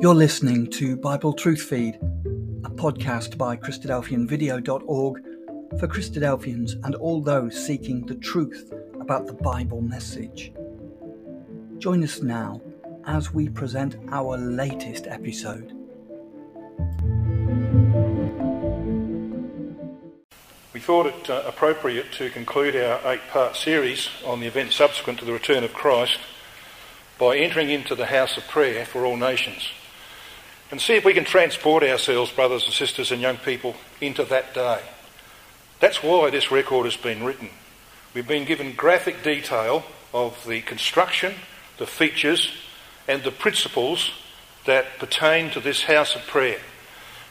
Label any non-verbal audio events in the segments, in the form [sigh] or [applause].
You're listening to Bible Truth Feed, a podcast by Christadelphianvideo.org for Christadelphians and all those seeking the truth about the Bible message. Join us now as we present our latest episode. We thought it uh, appropriate to conclude our eight part series on the events subsequent to the return of Christ by entering into the house of prayer for all nations and see if we can transport ourselves, brothers and sisters and young people, into that day. That's why this record has been written. We've been given graphic detail of the construction, the features, and the principles that pertain to this house of prayer.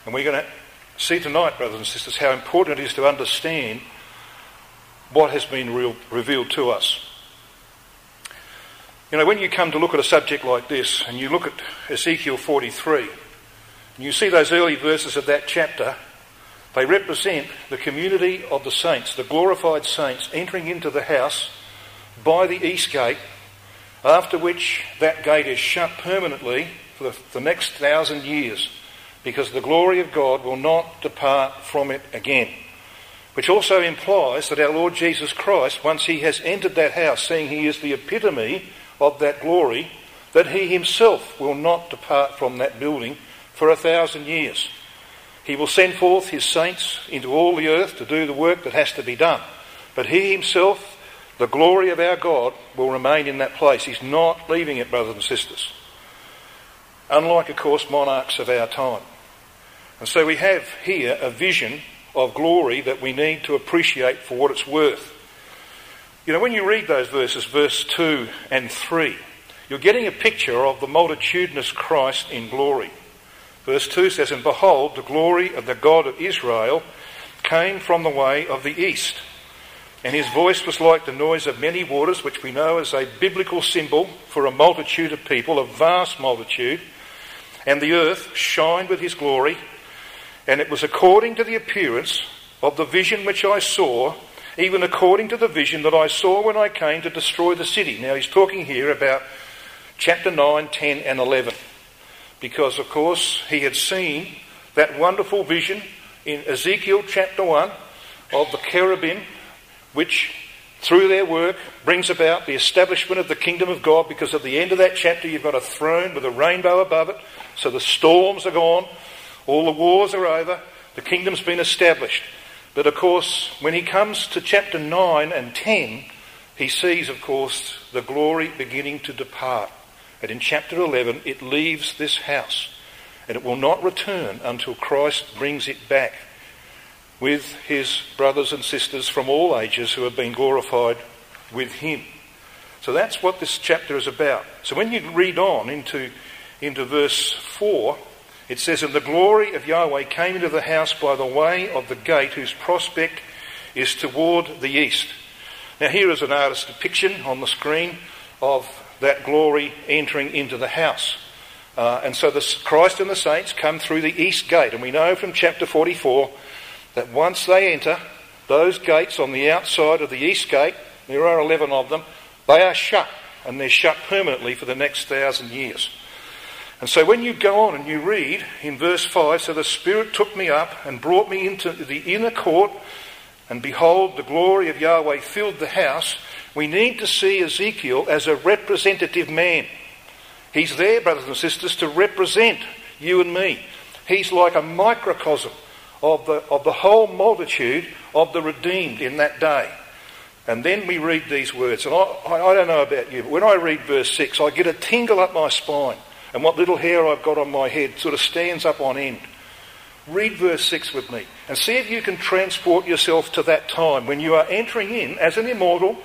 And we're going to see tonight, brothers and sisters, how important it is to understand what has been real, revealed to us. You know, when you come to look at a subject like this, and you look at Ezekiel 43, and you see those early verses of that chapter, they represent the community of the saints, the glorified saints, entering into the house by the east gate, after which that gate is shut permanently for the, the next thousand years, because the glory of God will not depart from it again. Which also implies that our Lord Jesus Christ, once he has entered that house, seeing he is the epitome of that glory, that he himself will not depart from that building for a thousand years. He will send forth his saints into all the earth to do the work that has to be done. But he himself, the glory of our God, will remain in that place. He's not leaving it, brothers and sisters. Unlike, of course, monarchs of our time. And so we have here a vision of glory that we need to appreciate for what it's worth. You know, when you read those verses, verse 2 and 3, you're getting a picture of the multitudinous Christ in glory. Verse 2 says, And behold, the glory of the God of Israel came from the way of the east. And his voice was like the noise of many waters, which we know as a biblical symbol for a multitude of people, a vast multitude. And the earth shined with his glory. And it was according to the appearance of the vision which I saw, even according to the vision that I saw when I came to destroy the city. Now he's talking here about chapter 9, 10, and 11 because, of course, he had seen that wonderful vision in Ezekiel chapter 1 of the cherubim, which through their work brings about the establishment of the kingdom of God because at the end of that chapter you've got a throne with a rainbow above it, so the storms are gone, all the wars are over, the kingdom's been established. But of course, when he comes to chapter 9 and 10, he sees, of course, the glory beginning to depart. And in chapter 11, it leaves this house and it will not return until Christ brings it back with his brothers and sisters from all ages who have been glorified with him. So that's what this chapter is about. So when you read on into, into verse 4, it says, And the glory of Yahweh came into the house by the way of the gate whose prospect is toward the east. Now here is an artist's depiction on the screen of that glory entering into the house. Uh, and so the, Christ and the saints come through the east gate. And we know from chapter 44 that once they enter, those gates on the outside of the east gate, there are 11 of them, they are shut. And they're shut permanently for the next thousand years. And so when you go on and you read in verse 5, so the Spirit took me up and brought me into the inner court, and behold, the glory of Yahweh filled the house. We need to see Ezekiel as a representative man. He's there, brothers and sisters, to represent you and me. He's like a microcosm of the, of the whole multitude of the redeemed in that day. And then we read these words. And I, I, don't know about you, but when I read verse 6, I get a tingle up my spine. And what little hair I've got on my head sort of stands up on end. Read verse 6 with me and see if you can transport yourself to that time when you are entering in as an immortal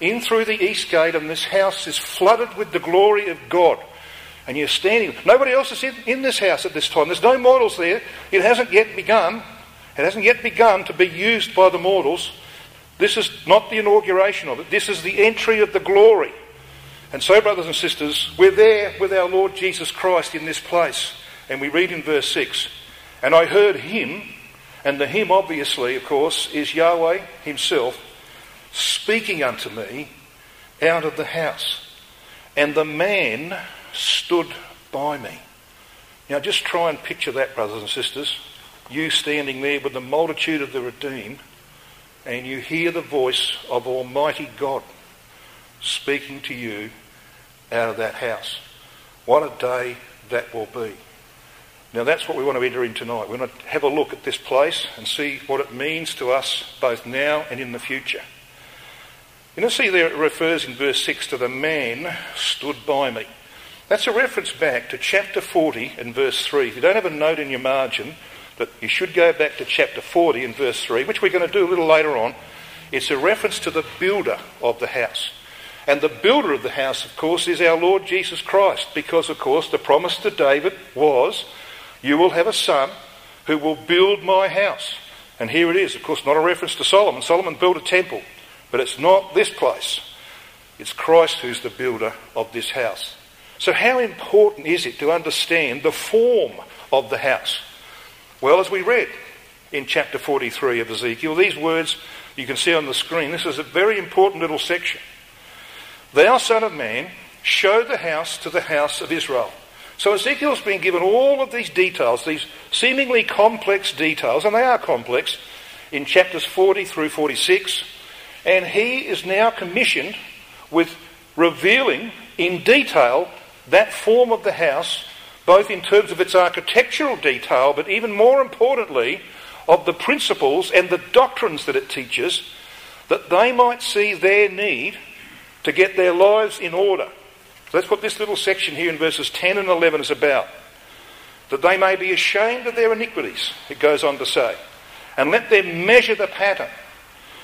in through the east gate, and this house is flooded with the glory of God. And you're standing. Nobody else is in, in this house at this time. There's no mortals there. It hasn't yet begun. It hasn't yet begun to be used by the mortals. This is not the inauguration of it. This is the entry of the glory. And so, brothers and sisters, we're there with our Lord Jesus Christ in this place. And we read in verse 6 And I heard him, and the him, obviously, of course, is Yahweh himself, speaking unto me out of the house. And the man stood by me. Now just try and picture that, brothers and sisters. You standing there with the multitude of the redeemed, and you hear the voice of Almighty God speaking to you out of that house. What a day that will be. Now that's what we want to enter in tonight. We want to have a look at this place and see what it means to us both now and in the future. You know, see there it refers in verse 6 to the man stood by me. That's a reference back to chapter 40 and verse 3. If you don't have a note in your margin, that you should go back to chapter 40 and verse 3, which we're going to do a little later on. It's a reference to the builder of the house. And the builder of the house, of course, is our Lord Jesus Christ, because, of course, the promise to David was, You will have a son who will build my house. And here it is, of course, not a reference to Solomon. Solomon built a temple, but it's not this place. It's Christ who's the builder of this house. So, how important is it to understand the form of the house? Well, as we read in chapter 43 of Ezekiel, these words you can see on the screen, this is a very important little section. Thou, Son of Man, show the house to the house of Israel. So Ezekiel's been given all of these details, these seemingly complex details, and they are complex, in chapters 40 through 46, and he is now commissioned with revealing in detail that form of the house, both in terms of its architectural detail, but even more importantly, of the principles and the doctrines that it teaches, that they might see their need to get their lives in order. So that's what this little section here in verses 10 and 11 is about. That they may be ashamed of their iniquities, it goes on to say, and let them measure the pattern.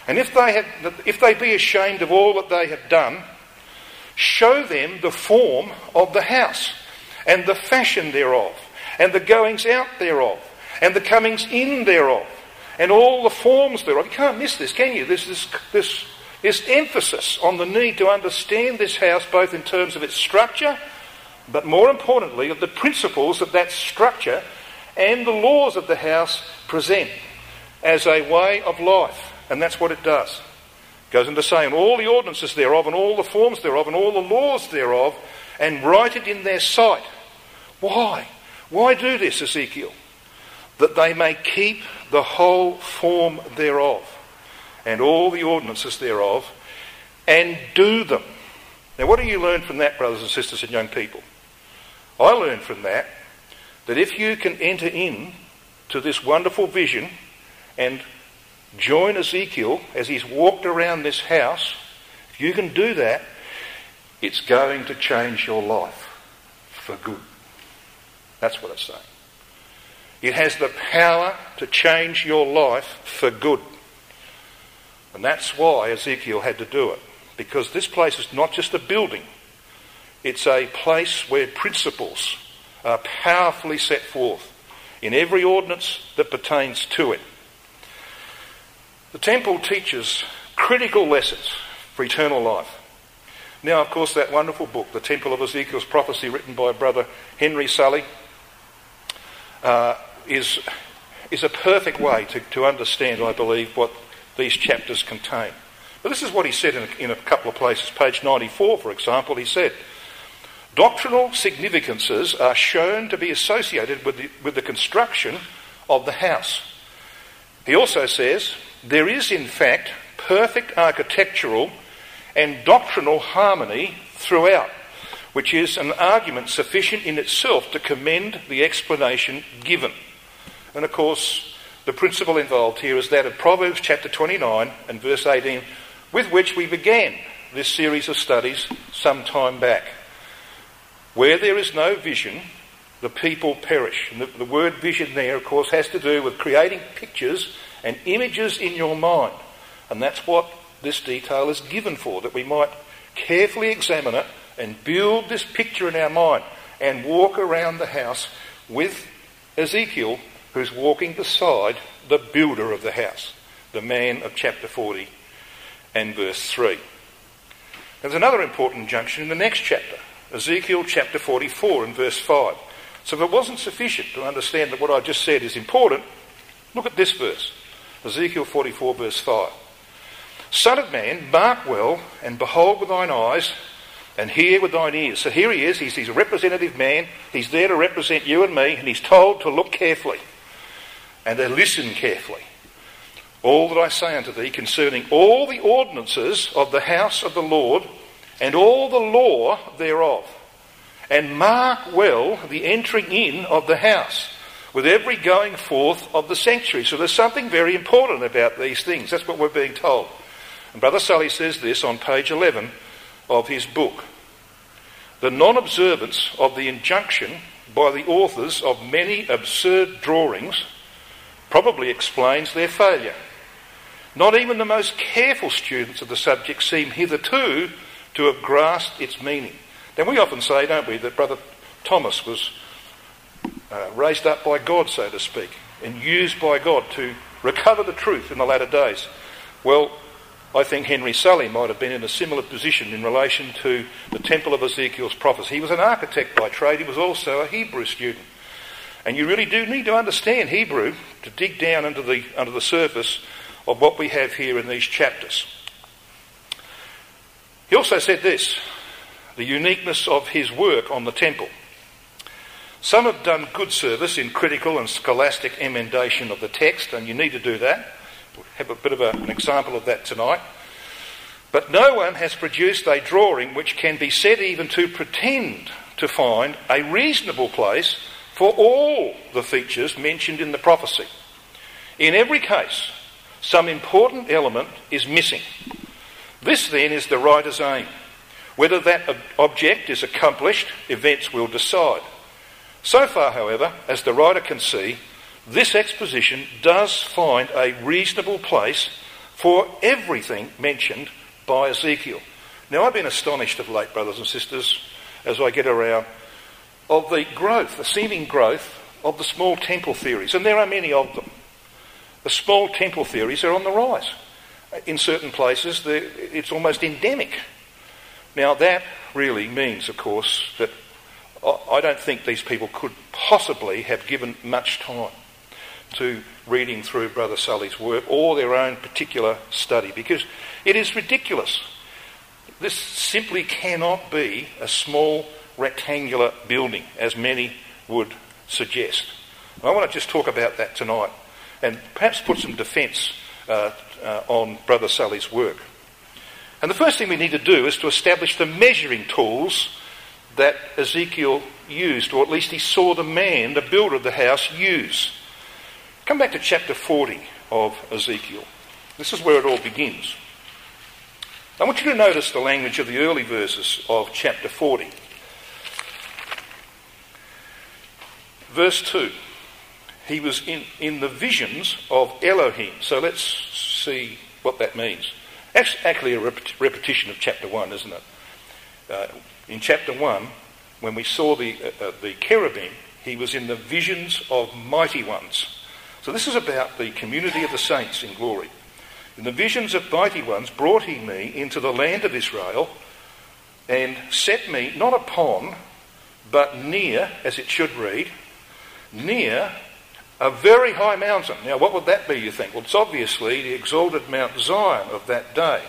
And if they, have, if they be ashamed of all that they have done, show them the form of the house, and the fashion thereof, and the goings out thereof, and the comings in thereof, and all the forms thereof. You can't miss this, can you? There's this, this is emphasis on the need to understand this house both in terms of its structure, but more importantly, of the principles that that structure and the laws of the house present as a way of life. And that's what it does. It goes into saying all the ordinances thereof, and all the forms thereof, and all the laws thereof, and write it in their sight. Why? Why do this, Ezekiel? That they may keep the whole form thereof and all the ordinances thereof, and do them. Now, what do you learn from that, brothers and sisters and young people? I learned from that that if you can enter in to this wonderful vision and join Ezekiel as he's walked around this house, if you can do that, it's going to change your life for good. That's what it's saying. It has the power to change your life for good. And that's why Ezekiel had to do it. Because this place is not just a building, it's a place where principles are powerfully set forth in every ordinance that pertains to it. The temple teaches critical lessons for eternal life. Now, of course, that wonderful book, The Temple of Ezekiel's Prophecy, written by Brother Henry Sulley, uh, is, is a perfect way to, to understand, I believe, what these chapters contain. But this is what he said in a, in a couple of places. Page 94, for example, he said, Doctrinal significances are shown to be associated with the, with the construction of the house. He also says, there is in fact perfect architectural and doctrinal harmony throughout, which is an argument sufficient in itself to commend the explanation given. And of course, the principle involved here is that of Proverbs chapter 29 and verse 18, with which we began this series of studies some time back. Where there is no vision, the people perish. And the, the word vision there, of course, has to do with creating pictures and images in your mind. And that's what this detail is given for, that we might carefully examine it and build this picture in our mind and walk around the house with Ezekiel who's walking beside the builder of the house, the man of chapter 40 and verse 3. There's another important junction in the next chapter, Ezekiel chapter 44 and verse 5. So if it wasn't sufficient to understand that what I just said is important, look at this verse, Ezekiel 44 verse 5. Son of man, mark well and behold with thine eyes and hear with thine ears. So here he is, he's, a representative man, he's there to represent you and me, and he's told to look carefully and to listen carefully. All that I say unto thee concerning all the ordinances of the house of the Lord and all the law thereof. And mark well the entering in of the house with every going forth of the sanctuary. So there's something very important about these things. That's what we're being told. And Brother Sulley says this on page 11 of his book. The non observance of the injunction by the authors of many absurd drawings probably explains their failure. Not even the most careful students of the subject seem hitherto to have grasped its meaning. Then we often say, don't we, that Brother Thomas was uh, raised up by God, so to speak, and used by God to recover the truth in the latter days. Well, I think Henry Sulley might have been in a similar position in relation to the Temple of Ezekiel's prophecy. He was an architect by trade, he was also a Hebrew student. And you really do need to understand Hebrew to dig down under the, under the surface of what we have here in these chapters. He also said this the uniqueness of his work on the temple. Some have done good service in critical and scholastic emendation of the text, and you need to do that. We'll have a bit of a, an example of that tonight. But no one has produced a drawing which can be said even to pretend to find a reasonable place for all the features mentioned in the prophecy. In every case, some important element is missing. This then is the writer's aim. Whether that object is accomplished, events will decide. So far, however, as the writer can see, this exposition does find a reasonable place for everything mentioned by Ezekiel. Now, I've been astonished of late, brothers and sisters, as I get around, of the growth, the seeming growth of the small temple theories, and there are many of them. The small temple theories are on the rise. In certain places, it's almost endemic. Now, that really means, of course, that I don't think these people could possibly have given much time to reading through Brother Sulley's work or their own particular study because it is ridiculous. This simply cannot be a small rectangular building, as many would suggest. I want to just talk about that tonight and perhaps put some defence uh, uh, on Brother Sulley's work. And the first thing we need to do is to establish the measuring tools that Ezekiel used, or at least he saw the man, the builder of the house, use. Come back to chapter 40 of Ezekiel. This is where it all begins. I want you to notice the language of the early verses of chapter 40. Verse 2. He was in, in the visions of Elohim. So let's see what that means. That's actually a rep- repetition of chapter 1, isn't it? Uh, in chapter 1, when we saw the, uh, uh, the cherubim, he was in the visions of mighty ones. So this is about the community of the saints in glory. In the visions of mighty ones brought he me into the land of Israel and set me not upon, but near, as it should read, near a very high mountain. Now, what would that be, you think? Well, it's obviously the exalted Mount Zion of that day.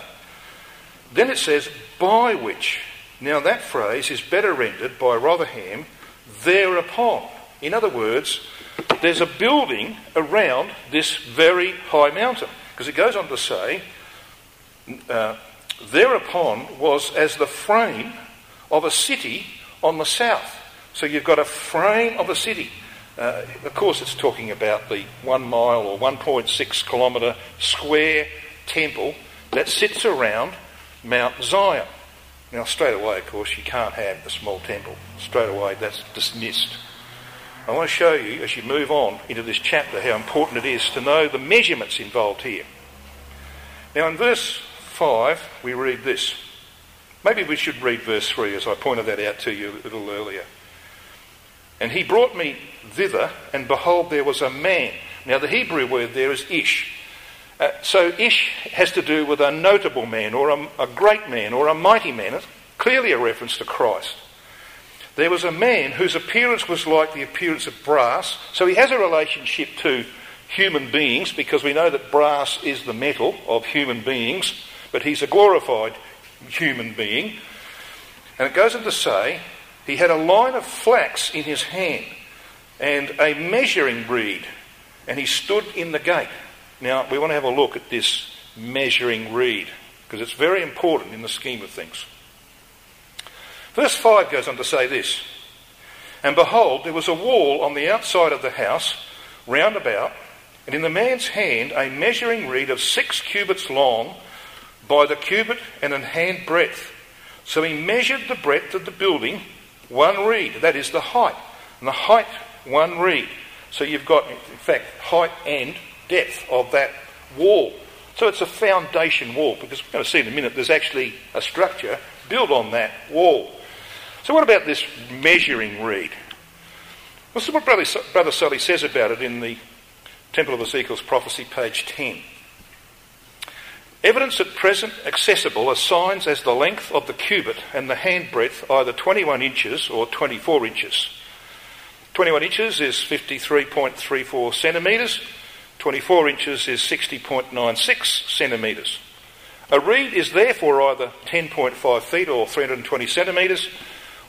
Then it says, by which. Now, that phrase is better rendered by Rotherham, thereupon. In other words, there's a building around this very high mountain. Because it goes on to say, uh, thereupon was as the frame of a city on the south. So you've got a frame of a city. Uh, of course, it's talking about the one mile or 1.6 kilometre square temple that sits around Mount Zion. Now, straight away, of course, you can't have a small temple. Straight away, that's dismissed. I want to show you, as you move on into this chapter, how important it is to know the measurements involved here. Now, in verse 5, we read this. Maybe we should read verse 3, as I pointed that out to you a little earlier. And he brought me thither, and behold, there was a man. Now, the Hebrew word there is ish. Uh, so, ish has to do with a notable man, or a, a great man, or a mighty man. It's clearly a reference to Christ. There was a man whose appearance was like the appearance of brass. So, he has a relationship to human beings because we know that brass is the metal of human beings, but he's a glorified human being. And it goes on to say, he had a line of flax in his hand and a measuring reed, and he stood in the gate. Now, we want to have a look at this measuring reed because it's very important in the scheme of things. Verse 5 goes on to say this And behold, there was a wall on the outside of the house round about, and in the man's hand a measuring reed of six cubits long by the cubit and an hand breadth. So he measured the breadth of the building one reed, that is the height, and the height one reed. So you've got, in fact, height and depth of that wall. So it's a foundation wall, because we're going to see in a minute there's actually a structure built on that wall. So what about this measuring reed? Well, this is what Brother, Brother Sulley says about it in the Temple of Ezekiel's Prophecy, page 10. Evidence at present accessible are signs as the length of the cubit and the hand breadth either 21 inches or 24 inches. 21 inches is 53.34 centimetres, 24 inches is 60.96 centimetres. A reed is therefore either 10.5 feet or 320 centimetres,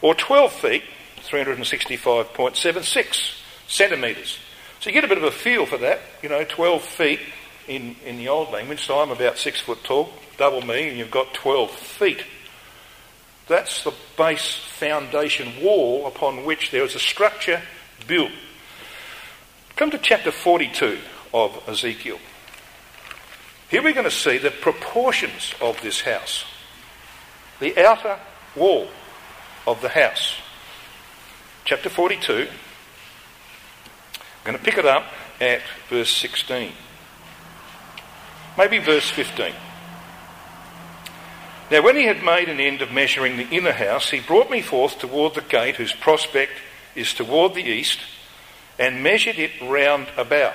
or 12 feet, 365.76 centimetres. So you get a bit of a feel for that, you know, 12 feet in, in the old language, so I'm about six foot tall, double me, and you've got 12 feet. That's the base foundation wall upon which there is a structure built. Come to chapter 42 of Ezekiel. Here we're going to see the proportions of this house, the outer wall of the house. Chapter 42. I'm going to pick it up at verse 16. Maybe verse 15. Now, when he had made an end of measuring the inner house, he brought me forth toward the gate whose prospect is toward the east, and measured it round about.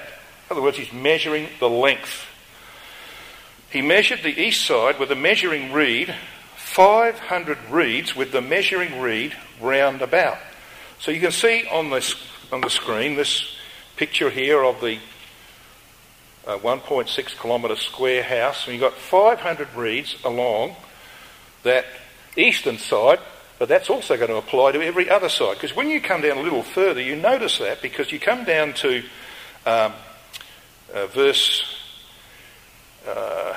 In other words, he's measuring the length. He measured the east side with a measuring reed, 500 reeds with the measuring reed round about. So you can see on, this, on the screen this picture here of the a 1.6 kilometre square house, and you've got 500 reeds along that eastern side, but that's also going to apply to every other side. Because when you come down a little further, you notice that because you come down to um, uh, verse uh,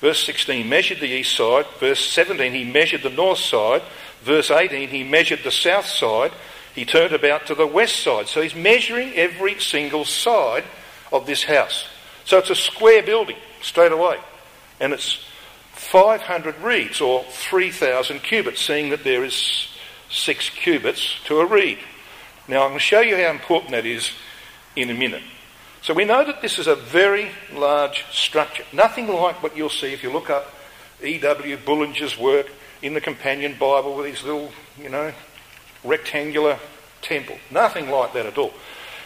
verse 16, measured the east side. Verse 17, he measured the north side. Verse 18, he measured the south side. He turned about to the west side. So he's measuring every single side of this house. So it's a square building straight away. And it's 500 reeds or 3,000 cubits, seeing that there is six cubits to a reed. Now I'm going to show you how important that is in a minute. So we know that this is a very large structure. Nothing like what you'll see if you look up E.W. Bullinger's work in the Companion Bible with his little, you know, rectangular temple. Nothing like that at all.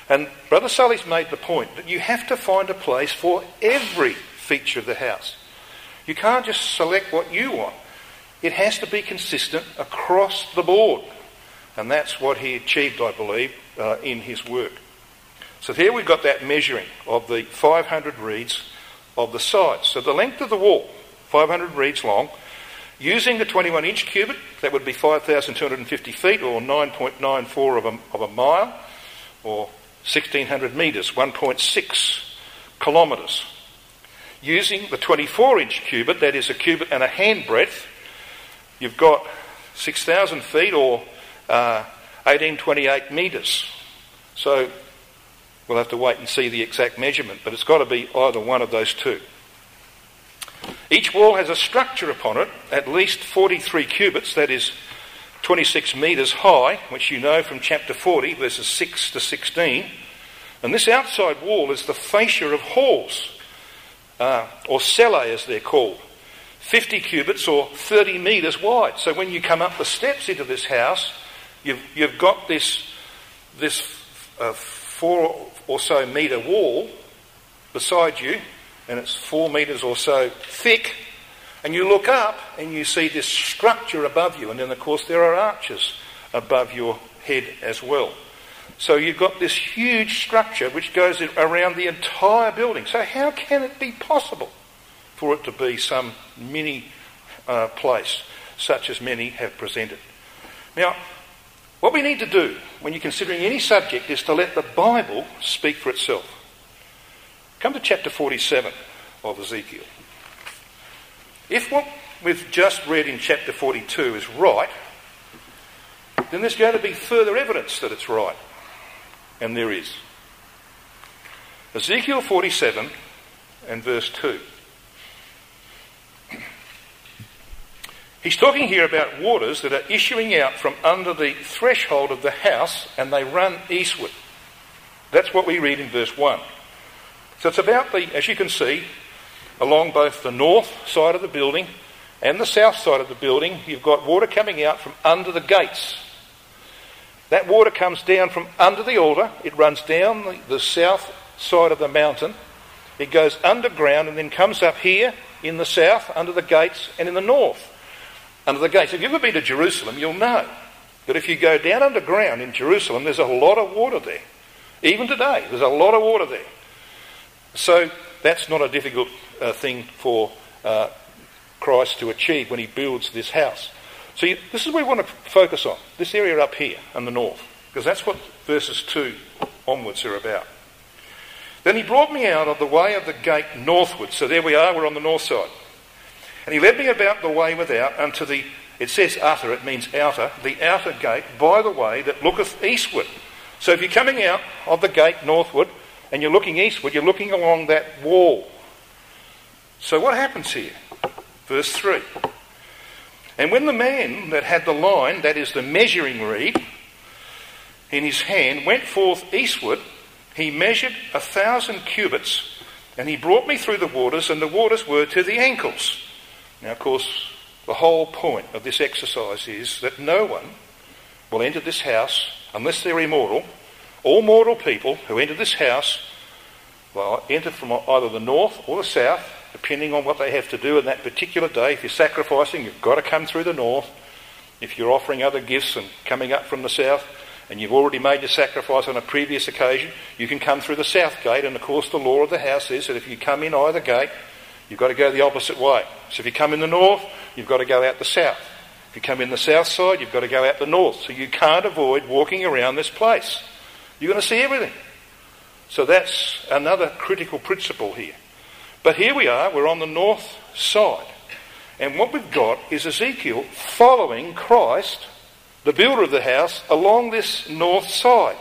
And Brother Sulley's made the point that you have to find a place for every feature of the house. You can't just select what you want. It has to be consistent across the board. And that's what he achieved, I believe, uh, in his work. So here we've got that measuring of the 500 reeds of the sides. So the length of the wall, 500 reeds long, using the 21 inch cubit, that would be 5,250 feet or 9.94 of a, of a mile, or 1600 metres, 1.6 kilometres. Using the 24 inch cubit, that is a cubit and a hand breadth, you've got 6,000 feet or uh, 1828 metres. So we'll have to wait and see the exact measurement, but it's got to be either one of those two. Each wall has a structure upon it, at least 43 cubits, that is 26 metres high, which you know from chapter 40, verses 6 to 16. And this outside wall is the fascia of halls, uh, or cellae as they're called, 50 cubits or 30 metres wide. So when you come up the steps into this house, you've, you've got this, this uh, four or so metre wall beside you, and it's four metres or so thick. And you look up and you see this structure above you, and then, of course, there are arches above your head as well. So you've got this huge structure which goes around the entire building. So, how can it be possible for it to be some mini uh, place? such as many have presented. Now, what we need to do when you're considering any subject is to let the Bible speak for itself. Come to chapter 47 of Ezekiel. If what we've just read in chapter 42 is right, then there's going to be further evidence that it's right. And there is. Ezekiel 47 and verse 2. He's talking here about waters that are issuing out from under the threshold of the house and they run eastward. That's what we read in verse 1. So it's about the, as you can see, along both the north side of the building and the south side of the building, you've got water coming out from under the gates. That water comes down from under the altar, it runs down the, the south side of the mountain, it goes underground and then comes up here in the south, under the gates, and in the north under the gates. If you've ever been to Jerusalem, you'll know that if you go down underground in Jerusalem, there's a lot of water there. Even today, there's a lot of water there. So that's not a difficult uh, thing for uh, Christ to achieve when he builds this house. So you, this is what we want to focus on, this area up here in the north, because that's what verses 2 onwards are about. Then he brought me out of the way of the gate northward. So there we are, we're on the north side. And he led me about the way without unto the, it says utter, it means outer, the outer gate by the way that looketh eastward. So if you're coming out of the gate northward and you're looking eastward, you're looking along that wall. So what happens here? Verse 3. And when the man that had the line, that is the measuring reed, in his hand, went forth eastward, he measured a thousand cubits, and he brought me through the waters, and the waters were to the ankles. Now, of course, the whole point of this exercise is that no one will enter this house unless they're immortal. All mortal people who enter this house will enter from either the north or the south, depending on what they have to do on that particular day. If you're sacrificing, you've got to come through the north. If you're offering other gifts and coming up from the south, and you've already made your sacrifice on a previous occasion, you can come through the south gate. And of course, the law of the house is that if you come in either gate, You've got to go the opposite way. So if you come in the north, you've got to go out the south. If you come in the south side, you've got to go out the north. So you can't avoid walking around this place. You're going to see everything. So that's another critical principle here. But here we are, we're on the north side. And what we've got is Ezekiel following Christ, the builder of the house, along this north side.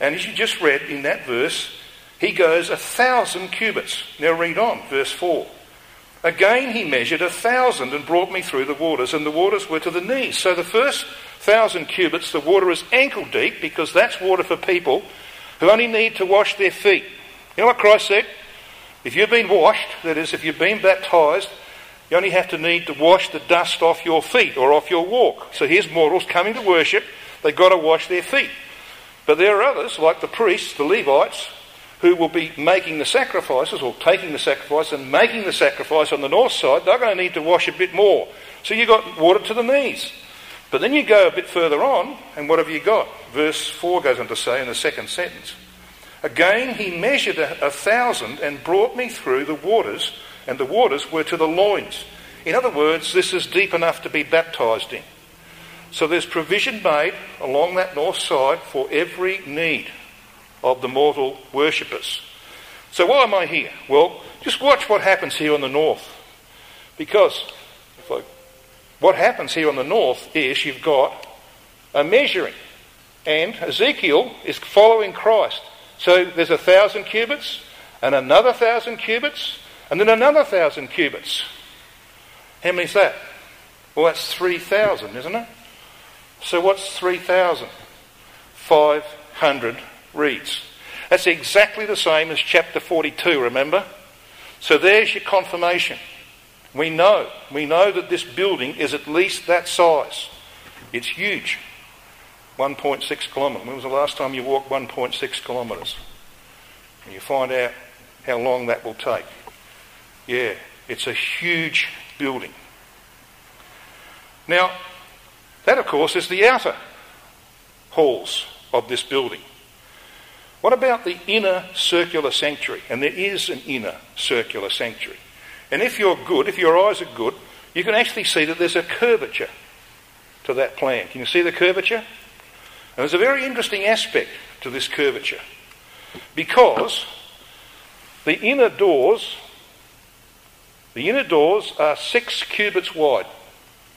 And as you just read in that verse, he goes a thousand cubits. Now read on, verse 4. Again he measured a thousand and brought me through the waters, and the waters were to the knees. So the first thousand cubits, the water is ankle deep because that's water for people who only need to wash their feet. You know what Christ said? If you've been washed, that is, if you've been baptized, you only have to need to wash the dust off your feet or off your walk. So here's mortals coming to worship, they've got to wash their feet. But there are others, like the priests, the Levites, who will be making the sacrifices or taking the sacrifice and making the sacrifice on the north side, they're going to need to wash a bit more. So you've got water to the knees. But then you go a bit further on, and what have you got? Verse 4 goes on to say in the second sentence Again he measured a, a thousand and brought me through the waters, and the waters were to the loins. In other words, this is deep enough to be baptized in. So there's provision made along that north side for every need of the mortal worshippers. So why am I here? Well, just watch what happens here on the north. Because what happens here on the north is you've got a measuring. And Ezekiel is following Christ. So there's a thousand cubits, and another thousand cubits, and then another thousand cubits. How many is that? Well, that's 3,000, isn't it? So what's 3,000? 500 reeds. That's exactly the same as chapter 42, remember? So there's your confirmation. We know, we know that this building is at least that size. It's huge. 1.6 kilometres. When was the last time you walked 1.6 kilometres? And you find out how long that will take. Yeah, it's a huge building. Now, that of course is the outer halls of this building. What about the inner circular sanctuary? And there is an inner circular sanctuary. And if you're good, if your eyes are good, you can actually see that there's a curvature to that plan. Can you see the curvature? And there's a very interesting aspect to this curvature because the inner doors, the inner doors are six cubits wide.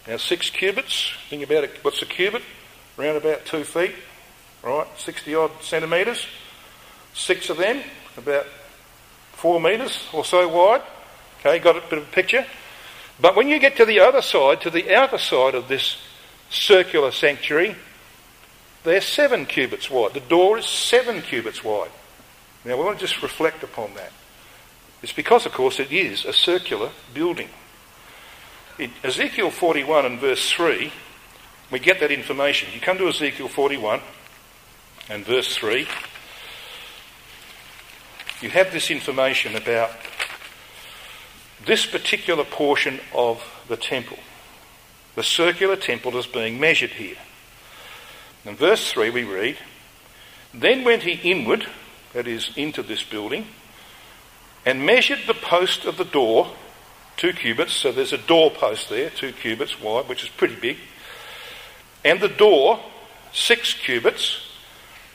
Now, six cubits, think about it, what's a cubit? Around about two feet, right? 60 odd centimetres. Six of them, about four metres or so wide. Okay, got a bit of a picture? But when you get to the other side, to the outer side of this circular sanctuary, they're seven cubits wide. The door is seven cubits wide. Now we want to just reflect upon that. It's because, of course, it is a circular building. In Ezekiel 41 and verse 3, we get that information. You come to Ezekiel 41 and verse 3, you have this information about this particular portion of the temple. The circular temple is being measured here. In verse 3 we read, Then went he inward, that is, into this building, and measured the post of the door, two cubits, so there's a door post there, two cubits wide, which is pretty big, and the door, six cubits,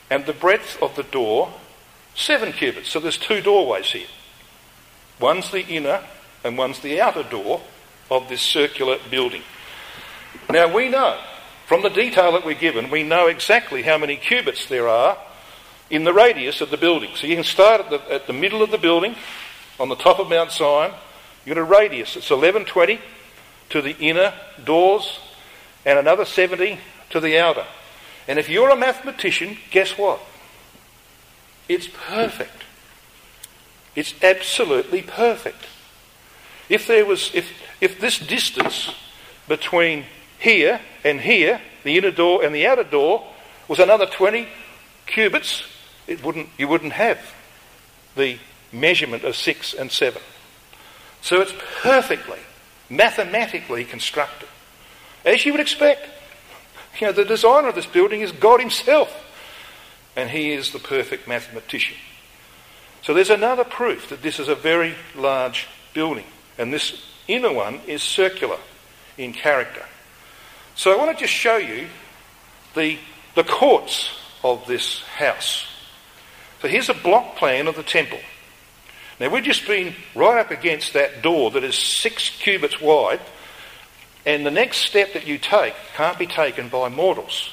and the breadth of the door, seven cubits. So there's two doorways here. One's the inner and one's the outer door of this circular building. Now we know, from the detail that we're given, we know exactly how many cubits there are in the radius of the building. So you can start at the, at the middle of the building, on the top of Mount Zion. You've got a radius. It's 1120 to the inner doors and another 70 to the outer. And if you're a mathematician, guess what? It's perfect. It's absolutely perfect. If there was, if, if this distance between here and here, the inner door and the outer door, was another 20 cubits, it wouldn't, you wouldn't have the measurement of six and seven. So it's perfectly, mathematically constructed. As you would expect. You know, the designer of this building is God Himself, and He is the perfect mathematician. So there's another proof that this is a very large building, and this inner one is circular in character. So I want to just show you the, the courts of this house. So here's a block plan of the temple. Now we've just been right up against that door that is six cubits wide, and the next step that you take can't be taken by mortals.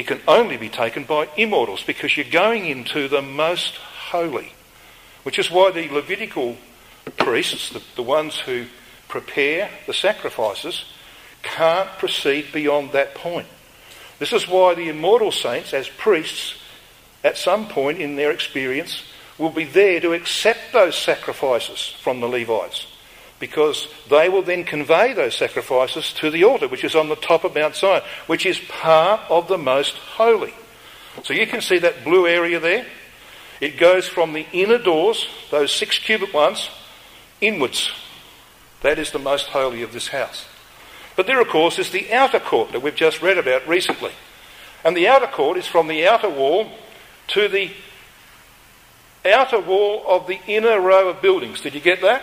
It can only be taken by immortals because you're going into the most holy, which is why the Levitical priests, the, the ones who prepare the sacrifices, can't proceed beyond that point. This is why the immortal saints, as priests, at some point in their experience, will be there to accept those sacrifices from the Levites because they will then convey those sacrifices to the altar, which is on the top of Mount Zion, which is part of the most holy. So you can see that blue area there. It goes from the inner doors, those six cubit ones, inwards. That is the most holy of this house. But there, of course, is the outer court that we've just read about recently. And the outer court is from the outer wall to the outer wall of the inner row of buildings. Did you get that?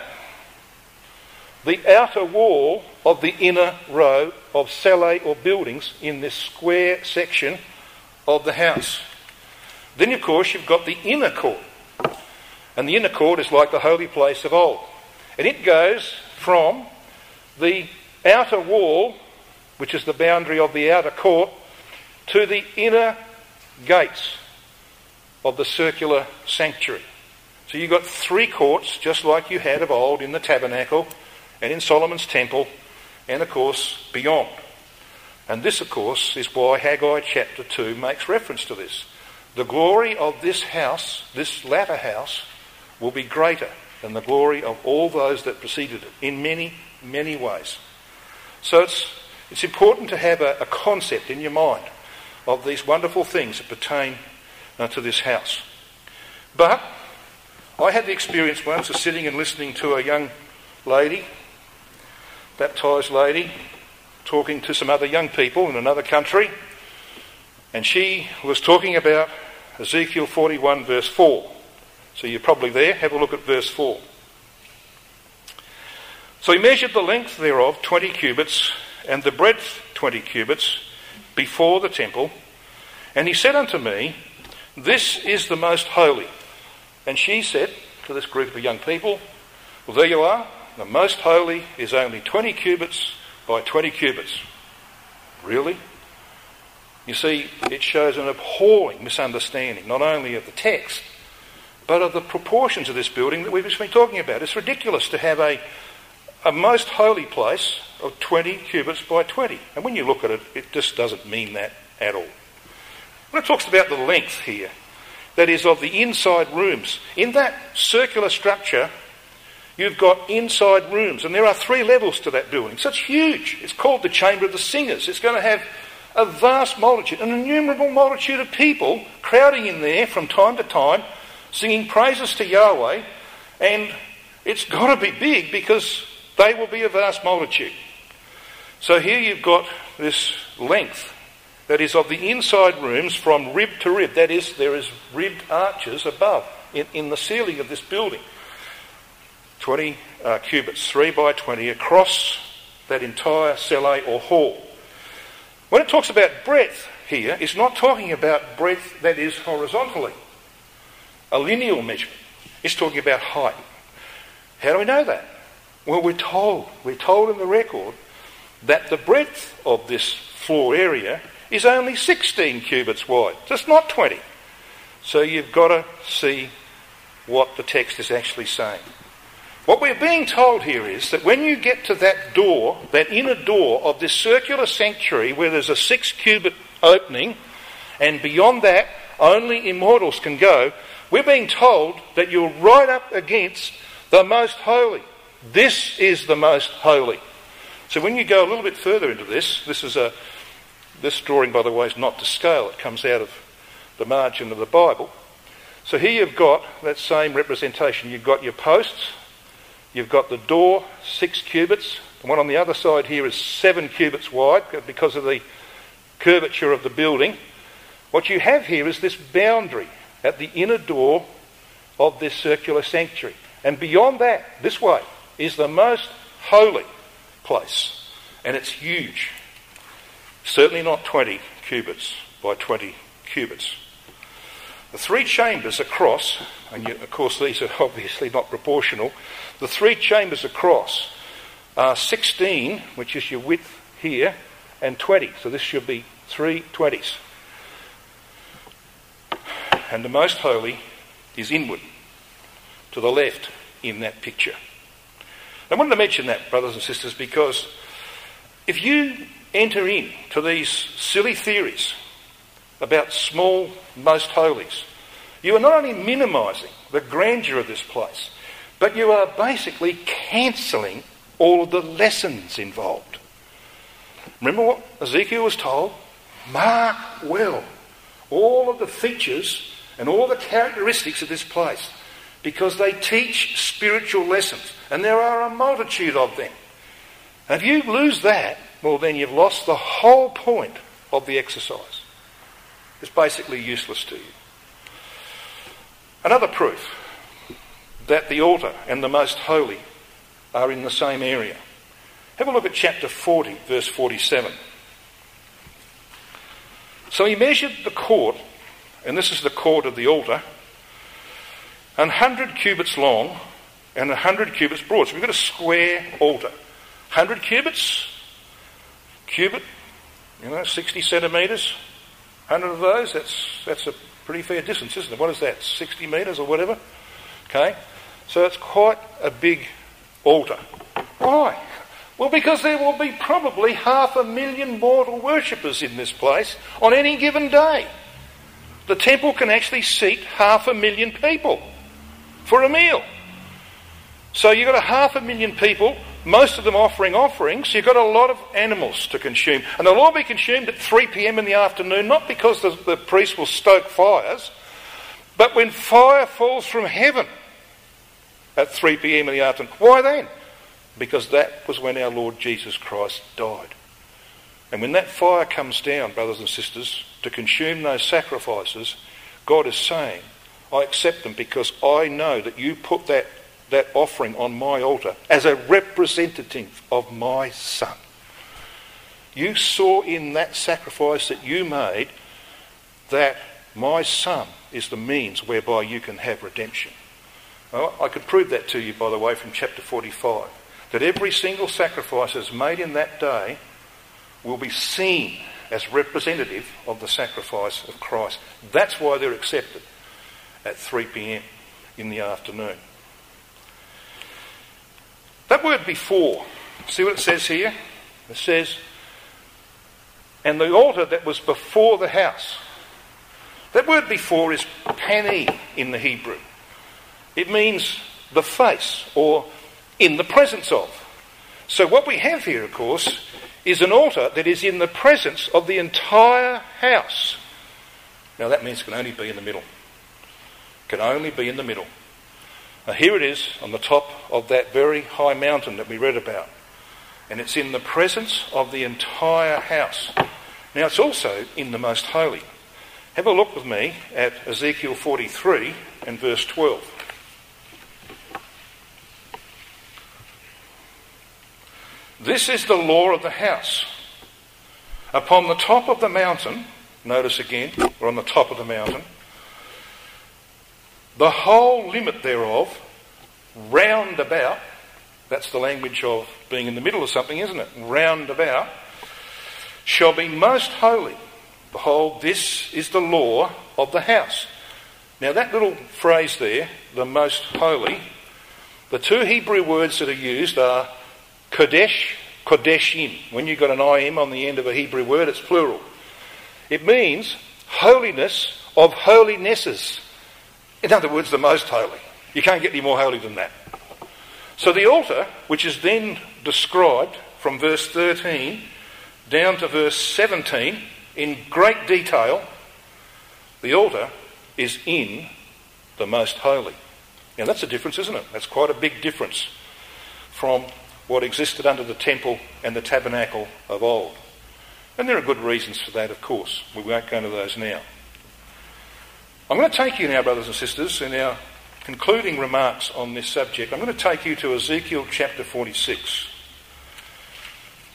The outer wall of the inner row of cellae or buildings in this square section of the house. Then, of course, you've got the inner court. And the inner court is like the holy place of old. And it goes from the outer wall, which is the boundary of the outer court, to the inner gates of the circular sanctuary. So you've got three courts, just like you had of old in the tabernacle and in Solomon's temple, and of course beyond. And this, of course, is why Haggai chapter 2 makes reference to this. The glory of this house, this latter house, will be greater than the glory of all those that preceded it in many, many ways. So it's, it's important to have a, a concept in your mind of these wonderful things that pertain uh, to this house. But I had the experience once of sitting and listening to a young lady, baptised lady, talking to some other young people in another country, and she was talking about Ezekiel 41, verse 4. So you're probably there. Have a look at verse 4. So he measured the length thereof, 20 cubits, and the breadth, 20 cubits, before the temple. And he said unto me, This is the most holy. And she said to this group of young people, Well, there you are. The most holy is only 20 cubits by 20 cubits. Really? You see, it shows an appalling misunderstanding, not only of the text, but of the proportions of this building that we've just been talking about. It's ridiculous to have a, a most holy place of 20 cubits by 20. And when you look at it, it just doesn't mean that at all. When it talks about the length here, that is of the inside rooms, in that circular structure, you've got inside rooms, and there are three levels to that building. So it's huge. It's called the Chamber of the Singers. It's going to have a vast multitude, an innumerable multitude of people crowding in there from time to time, singing praises to Yahweh, and it's got to be big because they will be a vast multitude. So here you've got this length that is of the inside rooms from rib to rib. That is, there is ribbed arches above in, in the ceiling of this building. 20 uh, cubits, 3 by 20, across that entire celle or hall. When it talks about breadth here, it's not talking about breadth that is horizontally, a lineal measurement. It's talking about height. How do we know that? Well, we're told, we're told in the record that the breadth of this floor area is only 16 cubits wide. Just not 20. So you've got to see what the text is actually saying. What we're being told here is that when you get to that door, that inner door of this circular sanctuary where there's a six cubit opening, and beyond that only immortals can go, we're being told that you're right up against the most holy. This is the most holy. So when you go a little bit further into this, this is a this drawing by the way is not to scale, it comes out of the margin of the Bible. So here you've got that same representation. You've got your posts, You've got the door, six cubits. The one on the other side here is seven cubits wide because of the curvature of the building. What you have here is this boundary at the inner door of this circular sanctuary. And beyond that, this way, is the most holy place. And it's huge. Certainly not 20 cubits by 20 cubits. The three chambers across, and you, of course these are [laughs] obviously not proportional, the three chambers across are 16, which is your width here, and 20. So this should be three 20s. And the most holy is inward, to the left in that picture. I wanted to mention that, brothers and sisters, because if you enter in to these silly theories about small most holies. You are not only minimising the grandeur of this place, but you are basically cancelling all of the lessons involved. Remember what Ezekiel was told? Mark well all of the features and all the characteristics of this place because they teach spiritual lessons, and there are a multitude of them. And if you lose that, well, then you've lost the whole point of the exercise. It's basically useless to you. Another proof that the altar and the most holy are in the same area. Have a look at chapter 40, verse 47. So he measured the court, and this is the court of the altar, hundred cubits long and a hundred cubits broad. So we've got a square altar. Hundred cubits, cubit, you know, 60 centimetres, 100 of those, that's, that's a pretty fair distance, isn't it? What is that, 60 metres or whatever? Okay, so it's quite a big altar. Why? Well, because there will be probably half a million mortal worshippers in this place on any given day. The temple can actually seat half a million people for a meal. So you've got a half a million people most of them offering offerings, you've got a lot of animals to consume. And they'll all be consumed at 3 pm in the afternoon, not because the, the priest will stoke fires, but when fire falls from heaven at 3 pm in the afternoon. Why then? Because that was when our Lord Jesus Christ died. And when that fire comes down, brothers and sisters, to consume those sacrifices, God is saying, I accept them because I know that you put that that offering on my altar as a representative of my son. You saw in that sacrifice that you made that my son is the means whereby you can have redemption. Well, I could prove that to you, by the way, from chapter 45. That every single sacrifice that's made in that day will be seen as representative of the sacrifice of Christ. That's why they're accepted at 3 p.m. in the afternoon. That word before, see what it says here? It says, and the altar that was before the house. That word before is pani in the Hebrew. It means the face or in the presence of. So what we have here, of course, is an altar that is in the presence of the entire house. Now that means it can only be in the middle. Can only be in the middle. Now here it is on the top of that very high mountain that we read about. And it's in the presence of the entire house. Now it's also in the most holy. Have a look with me at Ezekiel 43 and verse 12. This is the law of the house. Upon the top of the mountain, notice again, we're on the top of the mountain, the whole limit thereof, round about, that's the language of being in the middle of something, isn't it? Round about, shall be most holy. Behold, this is the law of the house. Now, that little phrase there, the most holy, the two Hebrew words that are used are Kodesh, Kodeshim. When you've got an im on the end of a Hebrew word, it's plural. It means holiness of holinesses. In other words, the most holy. You can't get any more holy than that. So the altar, which is then described from verse 13 down to verse 17 in great detail, the altar is in the most holy. Now that's a difference, isn't it? That's quite a big difference from what existed under the temple and the tabernacle of old. And there are good reasons for that, of course. We won't go into those now. I'm going to take you now, brothers and sisters, in our concluding remarks on this subject. I'm going to take you to Ezekiel chapter 46.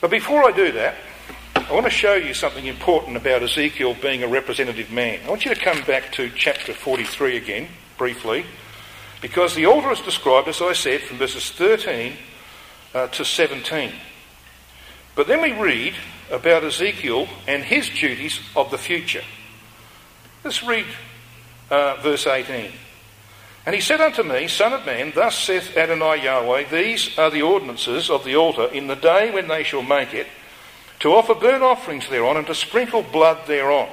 But before I do that, I want to show you something important about Ezekiel being a representative man. I want you to come back to chapter 43 again, briefly, because the altar is described, as I said, from verses 13 uh, to 17. But then we read about Ezekiel and his duties of the future. Let's read uh, verse 18. And he said unto me, Son of man, thus saith Adonai Yahweh, These are the ordinances of the altar in the day when they shall make it, to offer burnt offerings thereon, and to sprinkle blood thereon.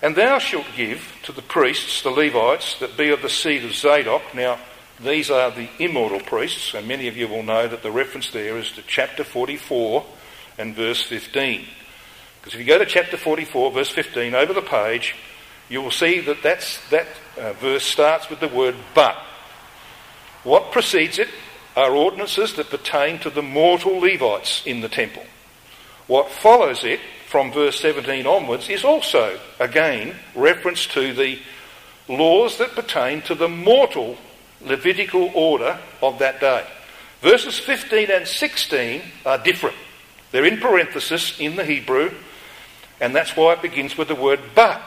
And thou shalt give to the priests, the Levites, that be of the seed of Zadok. Now, these are the immortal priests, and many of you will know that the reference there is to chapter 44 and verse 15. Because if you go to chapter 44, verse 15, over the page, you will see that that's, that uh, verse starts with the word but. What precedes it are ordinances that pertain to the mortal Levites in the temple. What follows it from verse 17 onwards is also, again, reference to the laws that pertain to the mortal Levitical order of that day. Verses 15 and 16 are different. They're in parenthesis in the Hebrew, and that's why it begins with the word but.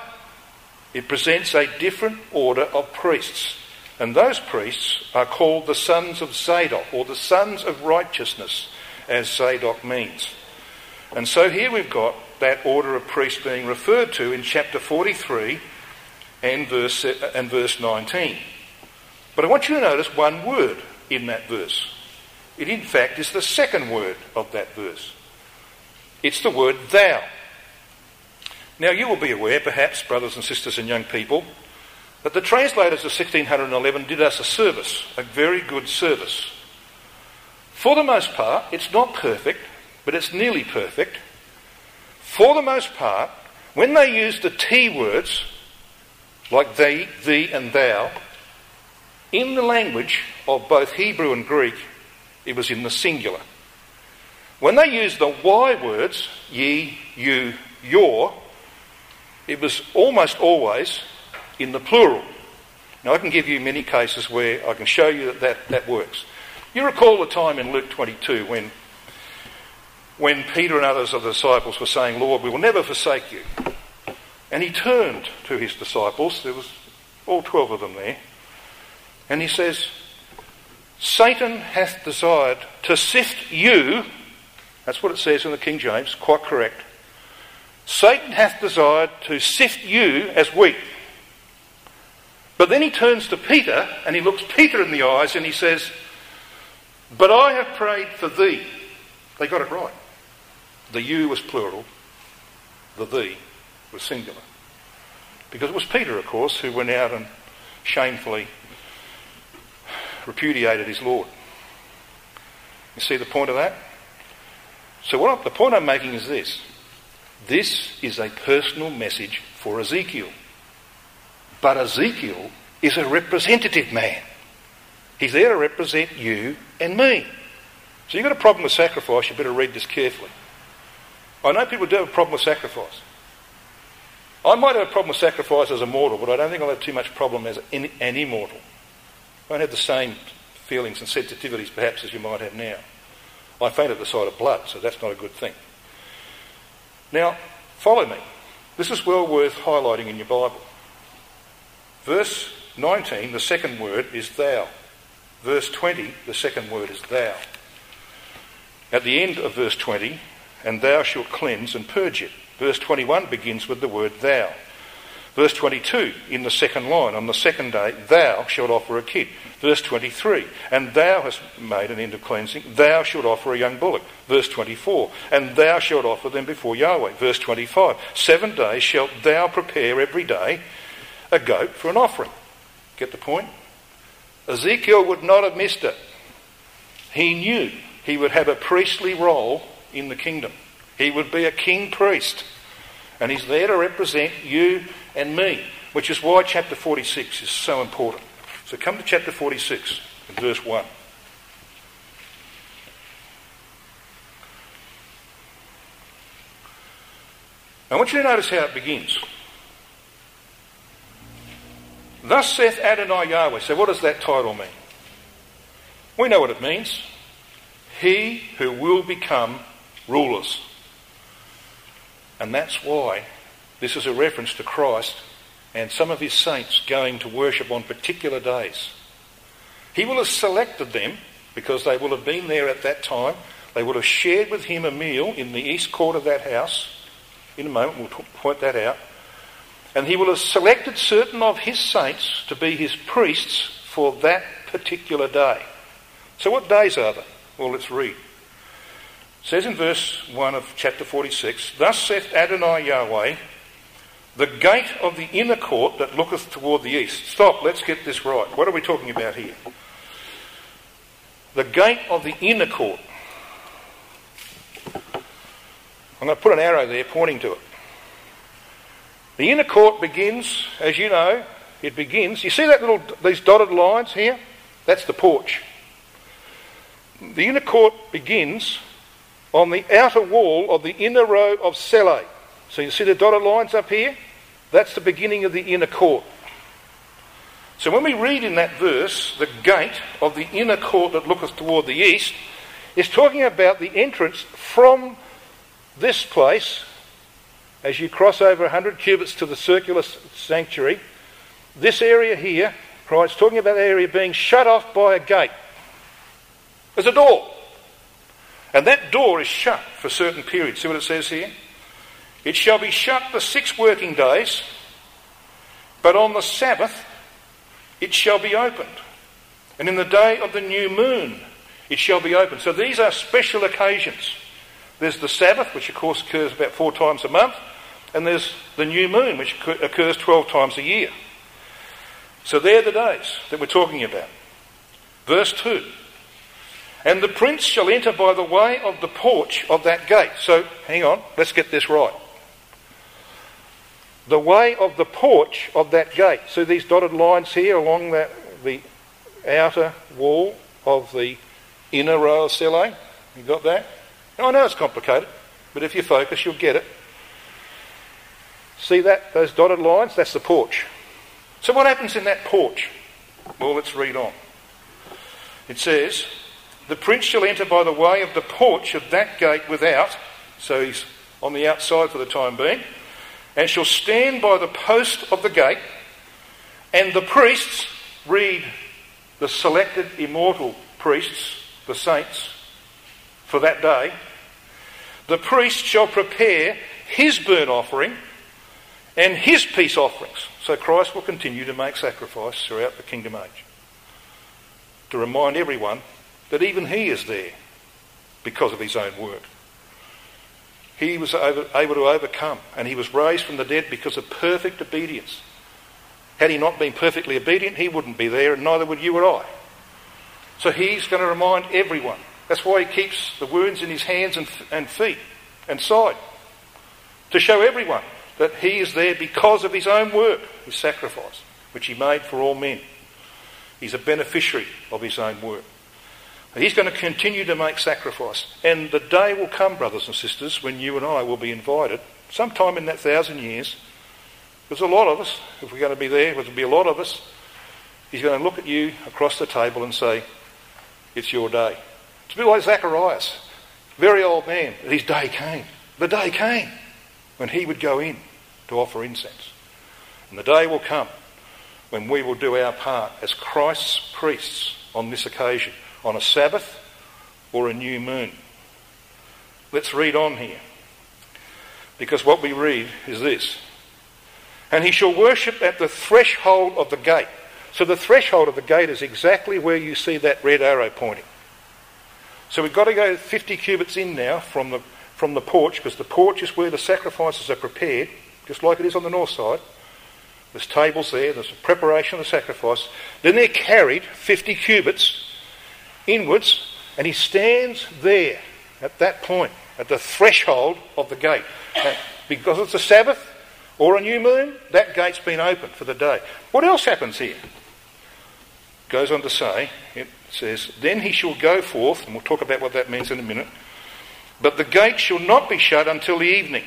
It presents a different order of priests. And those priests are called the sons of Zadok, or the sons of righteousness, as Zadok means. And so here we've got that order of priests being referred to in chapter 43 and verse, and verse 19. But I want you to notice one word in that verse. It, in fact, is the second word of that verse. It's the word thou. Now, you will be aware, perhaps, brothers and sisters and young people, that the translators of 1611 did us a service, a very good service. For the most part, it's not perfect, but it's nearly perfect. For the most part, when they used the T words, like thee, thee, and thou, in the language of both Hebrew and Greek, it was in the singular. When they used the Y words, ye, you, your, it was almost always in the plural. Now, I can give you many cases where I can show you that that, that works. You recall the time in Luke 22 when, when Peter and others of the disciples were saying, Lord, we will never forsake you. And he turned to his disciples, there was all 12 of them there, and he says, Satan hath desired to sift you, that's what it says in the King James, quite correct. Satan hath desired to sift you as wheat. But then he turns to Peter and he looks Peter in the eyes and he says, But I have prayed for thee. They got it right. The you was plural, the thee was singular. Because it was Peter, of course, who went out and shamefully repudiated his Lord. You see the point of that? So, what the point I'm making is this this is a personal message for Ezekiel. But Ezekiel is a representative man. He's there to represent you and me. So you've got a problem with sacrifice, you better read this carefully. I know people do have a problem with sacrifice. I might have a problem with sacrifice as a mortal, but I don't think I'll have too much problem as an, immortal. I don't have the same feelings and sensitivities perhaps as you might have now. I faint at the sight of blood, so that's not a good thing. Now, follow me. This is well worth highlighting in your Bible. Verse 19, the second word is thou. Verse 20, the second word is thou. At the end of verse 20, and thou shalt cleanse and purge it. Verse 21 begins with the word thou. Verse 22, in the second line, on the second day, thou shalt offer a kid. Verse 23, and thou hast made an end of cleansing, thou shalt offer a young bullock. Verse 24, and thou shalt offer them before Yahweh. Verse 25, seven days shalt thou prepare every day a goat for an offering. Get the point? Ezekiel would not have missed it. He knew he would have a priestly role in the kingdom. He would be a king priest. And he's there to represent you and me, which is why chapter 46 is so important. So come to chapter 46 and verse 1. I want you to notice how it begins. Thus saith Adonai Yahweh. So, what does that title mean? We know what it means. He who will become rulers. And that's why this is a reference to Christ and some of his saints going to worship on particular days. He will have selected them because they will have been there at that time. They will have shared with him a meal in the east court of that house. In a moment, we'll point that out. And he will have selected certain of his saints to be his priests for that particular day. So, what days are they? Well, let's read. It says in verse 1 of chapter 46 Thus saith Adonai Yahweh, the gate of the inner court that looketh toward the east. Stop, let's get this right. What are we talking about here? The gate of the inner court. I'm going to put an arrow there pointing to it. The inner court begins, as you know, it begins. You see that little these dotted lines here? That's the porch. The inner court begins on the outer wall of the inner row of cella. So you see the dotted lines up here? That's the beginning of the inner court. So when we read in that verse, the gate of the inner court that looketh toward the east, is talking about the entrance from this place as you cross over 100 cubits to the circular sanctuary, this area here, right, it's talking about the area being shut off by a gate. There's a door. And that door is shut for certain periods. See what it says here? It shall be shut the six working days, but on the Sabbath it shall be opened. And in the day of the new moon it shall be opened. So these are special occasions. There's the Sabbath, which of course occurs about four times a month, and there's the new moon, which occurs 12 times a year. So they're the days that we're talking about. Verse 2 And the prince shall enter by the way of the porch of that gate. So hang on, let's get this right. The way of the porch of that gate. So these dotted lines here along that, the outer wall of the inner row of cella. You got that? Now, I know it's complicated, but if you focus, you'll get it. See that? Those dotted lines? That's the porch. So, what happens in that porch? Well, let's read on. It says, The prince shall enter by the way of the porch of that gate without, so he's on the outside for the time being, and shall stand by the post of the gate, and the priests read the selected immortal priests, the saints, for that day. The priest shall prepare his burnt offering and his peace offerings. So Christ will continue to make sacrifice throughout the kingdom age. To remind everyone that even he is there because of his own work. He was able to overcome and he was raised from the dead because of perfect obedience. Had he not been perfectly obedient, he wouldn't be there and neither would you or I. So he's going to remind everyone. That's why he keeps the wounds in his hands and, and feet and side. To show everyone that he is there because of his own work, his sacrifice, which he made for all men. He's a beneficiary of his own work. He's going to continue to make sacrifice. And the day will come, brothers and sisters, when you and I will be invited, sometime in that thousand years. There's a lot of us, if we're going to be there, there'll be a lot of us. He's going to look at you across the table and say, It's your day. It's a bit like Zacharias, very old man, his day came. The day came when he would go in to offer incense. And the day will come when we will do our part as Christ's priests on this occasion, on a Sabbath or a new moon. Let's read on here. Because what we read is this. And he shall worship at the threshold of the gate. So the threshold of the gate is exactly where you see that red arrow pointing. So we've got to go 50 cubits in now from the from the porch, because the porch is where the sacrifices are prepared, just like it is on the north side. There's tables there, there's a preparation of the sacrifice. Then they're carried 50 cubits inwards, and he stands there at that point, at the threshold of the gate. And because it's a Sabbath or a new moon, that gate's been opened for the day. What else happens here? Goes on to say, it says, Then he shall go forth, and we'll talk about what that means in a minute but the gate shall not be shut until the evening.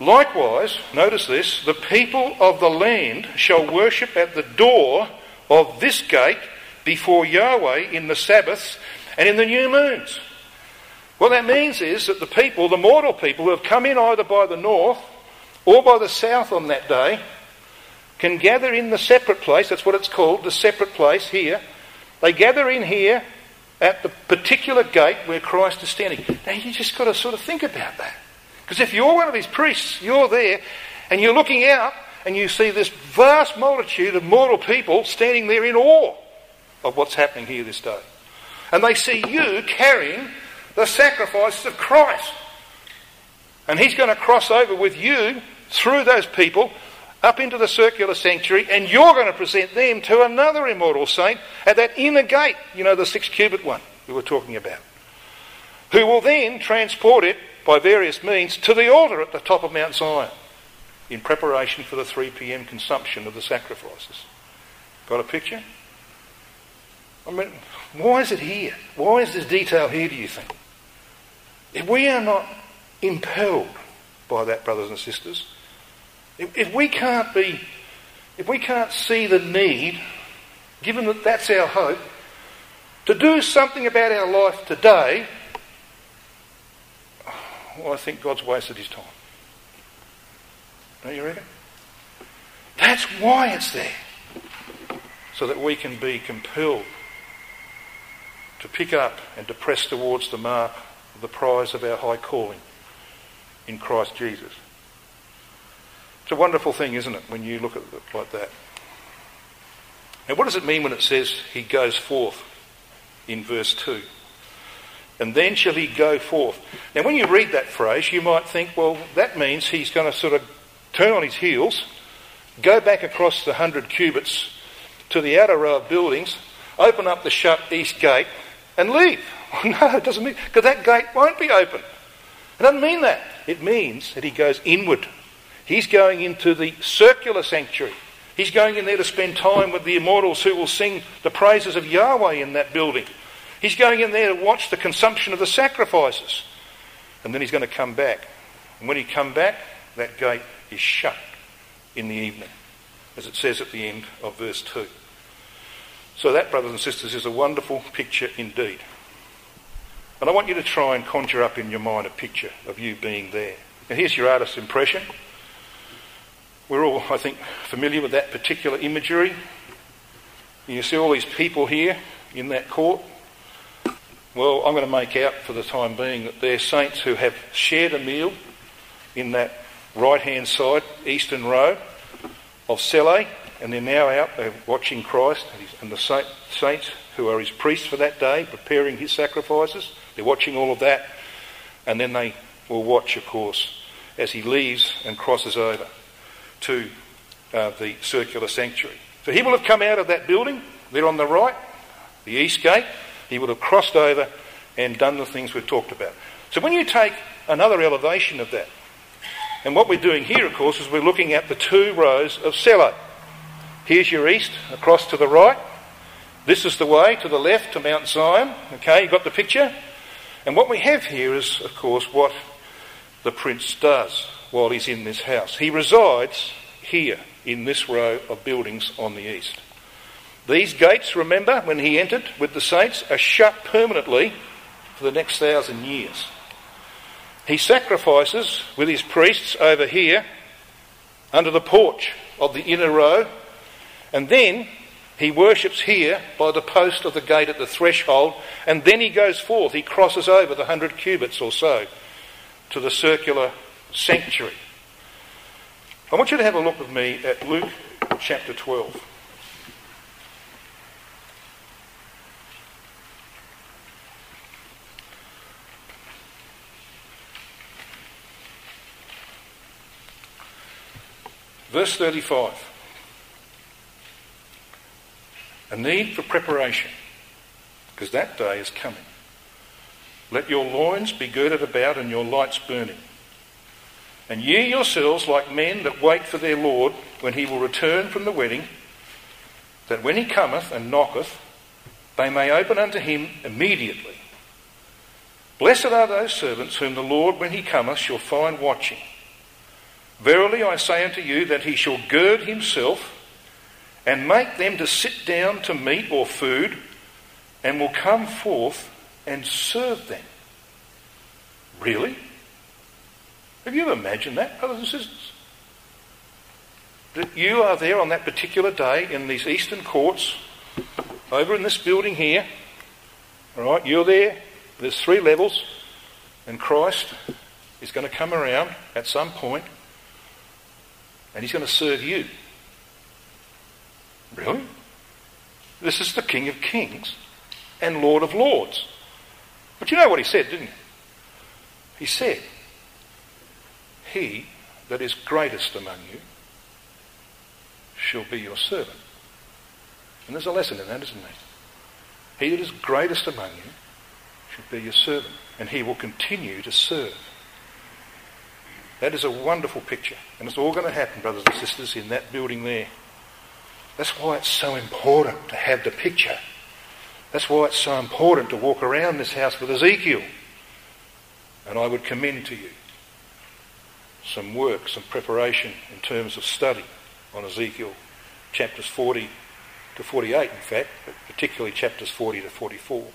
Likewise, notice this the people of the land shall worship at the door of this gate before Yahweh in the Sabbaths and in the new moons. What that means is that the people, the mortal people who have come in either by the north or by the south on that day, can gather in the separate place, that's what it's called, the separate place here. They gather in here at the particular gate where Christ is standing. Now you just got to sort of think about that. Because if you're one of his priests, you're there and you're looking out and you see this vast multitude of mortal people standing there in awe of what's happening here this day. And they see you carrying the sacrifices of Christ. And he's going to cross over with you through those people up into the circular sanctuary, and you're going to present them to another immortal saint at that inner gate, you know, the six cubit one we were talking about, who will then transport it by various means to the altar at the top of Mount Zion in preparation for the 3 pm consumption of the sacrifices. Got a picture? I mean, why is it here? Why is this detail here, do you think? If we are not impelled by that, brothers and sisters, if, if we can't be, if we can't see the need, given that that's our hope, to do something about our life today, well, I think God's wasted his time. Don't you reckon? That's why it's there. So that we can be compelled to pick up and to press towards the mark of the prize of our high calling in Christ Jesus. It's a wonderful thing, isn't it, when you look at it like that? Now, what does it mean when it says he goes forth in verse 2? And then shall he go forth. Now, when you read that phrase, you might think, well, that means he's going to sort of turn on his heels, go back across the hundred cubits to the outer row of buildings, open up the shut east gate, and leave. [laughs] Oh, no, it doesn't mean, because that gate won't be open. It doesn't mean that. It means that he goes inward He's going into the circular sanctuary. He's going in there to spend time with the immortals who will sing the praises of Yahweh in that building. He's going in there to watch the consumption of the sacrifices. And then he's going to come back. And when he come back, that gate is shut in the evening. as it says at the end of verse 2. So, that, brothers and sisters, is a wonderful picture indeed. And I want you to try and conjure up in your mind a picture of you being there. And here's your artist's impression. We're all, I think, familiar with that particular imagery. You see all these people here in that court. Well, I'm going to make out for the time being that they're saints who have shared a meal in that right hand side, eastern row of Celle, and they're now out they're watching Christ and the saints who are his priests for that day, preparing his sacrifices. They're watching all of that, and then they will watch, of course, as he leaves and crosses over to uh, the circular sanctuary. So he will have come out of that building, there on the right, the east gate. He would have crossed over and done the things we've talked about. So when you take another elevation of that, and what we're doing here, of course, is we're looking at the two rows of Celle. Here's your east, across to the right. This is the way to the left to Mount Zion. Okay, you got the picture? And what we have here is, of course, what the prince does while he's in this house. He resides here in this row of buildings on the east. These gates, remember, when he entered with the saints, are shut permanently for the next thousand years. He sacrifices with his priests over here under the porch of the inner row, and then he worships here by the post of the gate at the threshold, and then he goes forth. He crosses over the hundred cubits or so to the circular sanctuary. I want you to have a look with me at Luke chapter 12. Verse 35. A need for preparation, because that day is coming. Let your loins be girded about and your lights burning. And ye yourselves, like men that wait for their Lord when he will return from the wedding, that when he cometh and knocketh, they may open unto him immediately. Blessed are those servants whom the Lord, when he cometh, shall find watching. Verily I say unto you that he shall gird himself and make them to sit down to meat or food, and will come forth and serve them. Really? Have you ever imagined that, brothers and sisters? That you are there on that particular day in these eastern courts, over in this building here. All right, you're there. There's three levels, and Christ is going to come around at some point and he's going to serve you. Really? This is the King of Kings and Lord of Lords. But you know what he said, didn't he? He said, He that is greatest among you shall be your servant. And there's a lesson in that, isn't there? He that is greatest among you shall be your servant, and he will continue to serve. That is a wonderful picture. And it's all going to happen, brothers and sisters, in that building there. That's why it's so important to have the picture. That's why it's so important to walk around this house with Ezekiel. And I would commend to you some work, some preparation in terms of study on Ezekiel chapters 40 to 48, in fact, but particularly chapters 40 to 44.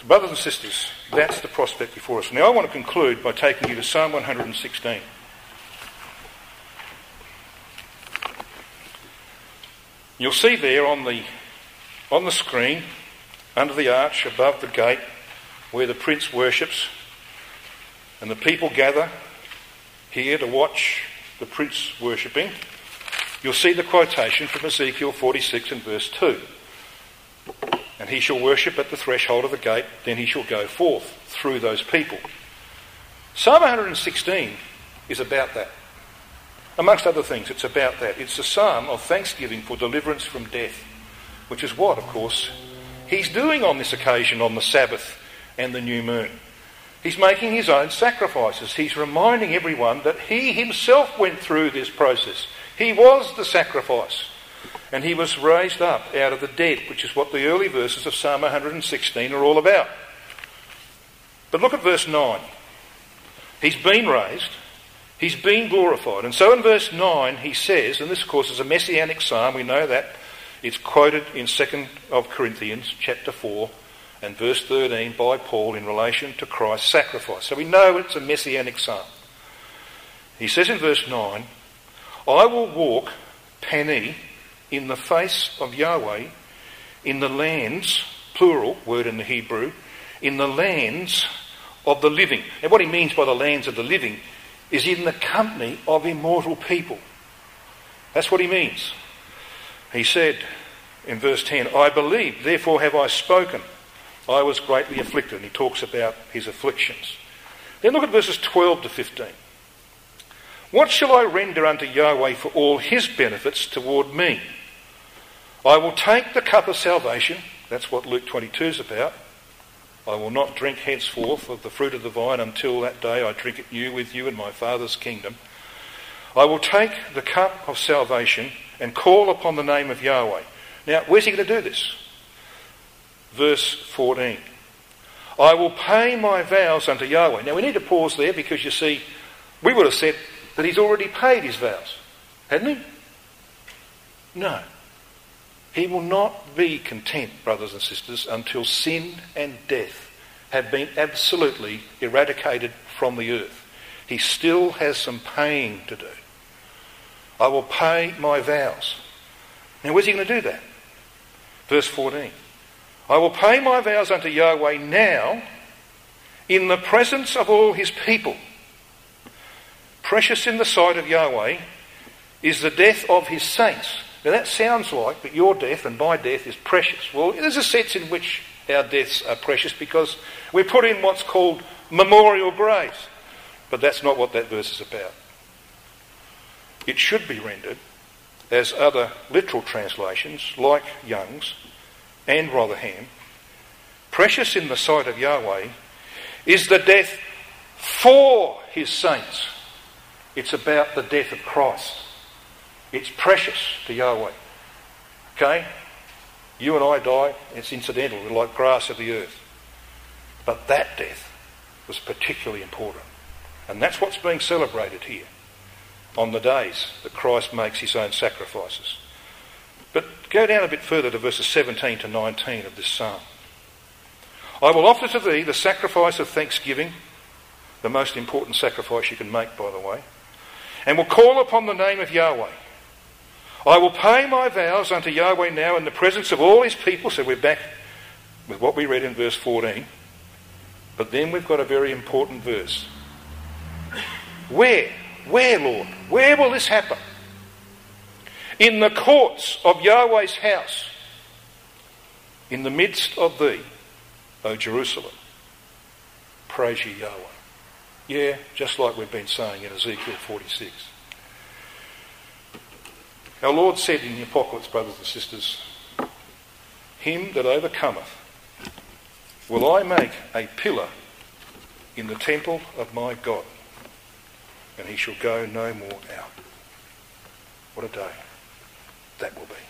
So, brothers and sisters, that's the prospect before us. Now, I want to conclude by taking you to Psalm 116. You'll see there on the, on the screen, under the arch, above the gate, where the prince worships, and the people gather here to watch the prince worshipping, you'll see the quotation from Ezekiel 46 and verse 2 and he shall worship at the threshold of the gate, then he shall go forth through those people. Psalm 116 is about that. Amongst other things, it's about that. It's a psalm of thanksgiving for deliverance from death, which is what, of course, he's doing on this occasion on the Sabbath and the new moon. He's making his own sacrifices. He's reminding everyone that he himself went through this process. He was the sacrifice and he was raised up out of the dead, which is what the early verses of Psalm 116 are all about. But look at verse 9. He's been raised, He's been glorified. And so in verse 9 he says, and this of course is a messianic psalm, we know that. It's quoted in 2nd of Corinthians chapter 4 and verse 13 by Paul in relation to Christ's sacrifice. So we know it's a messianic psalm. He says in verse 9, I will walk penny in the face of Yahweh in the lands, plural word in the Hebrew, in the lands of the living. And what he means by the lands of the living is in the company of immortal people. That's what he means. He said in verse 10, I believe, therefore have I spoken. I was greatly afflicted. And he talks about his afflictions. Then look at verses 12 to 15. What shall I render unto Yahweh for all his benefits toward me? I will take the cup of salvation. That's what Luke 22 is about. I will not drink henceforth of the fruit of the vine until that day I drink it new with you in my Father's kingdom. I will take the cup of salvation and call upon the name of Yahweh. Now, where's he going to do this? Verse 14. I will pay my vows unto Yahweh. Now, we need to pause there because you see, we would have said that he's already paid his vows, hadn't he? No. He will not be content, brothers and sisters, until sin and death have been absolutely eradicated from the earth. He still has some paying to do. I will pay my vows. Now, where's he going to do that? Verse 14 I will pay my vows unto Yahweh now in the presence of all his people. Precious in the sight of Yahweh is the death of his saints. Now that sounds like that your death and my death is precious. Well, there's a sense in which our deaths are precious because we're put in what's called memorial graves. But that's not what that verse is about. It should be rendered as other literal translations, like Young's and Rotherham, precious in the sight of Yahweh is the death for his saints. It's about the death of Christ. It's precious to Yahweh. Okay? You and I die, it's incidental, we're like grass of the earth. But that death was particularly important. And that's what's being celebrated here on the days that Christ makes his own sacrifices. But go down a bit further to verses 17 to 19 of this psalm. I will offer to thee the sacrifice of thanksgiving, the most important sacrifice you can make, by the way, and will call upon the name of Yahweh. I will pay my vows unto Yahweh now in the presence of all his people. So we're back with what we read in verse 14. But then we've got a very important verse. Where? Where, Lord? Where will this happen? In the courts of Yahweh's house, in the midst of thee, O Jerusalem. Praise ye Yahweh. Yeah, just like we've been saying in Ezekiel 46. Our Lord said in the Apocalypse, brothers and sisters, Him that overcometh will I make a pillar in the temple of my God, and he shall go no more out. What a day that will be.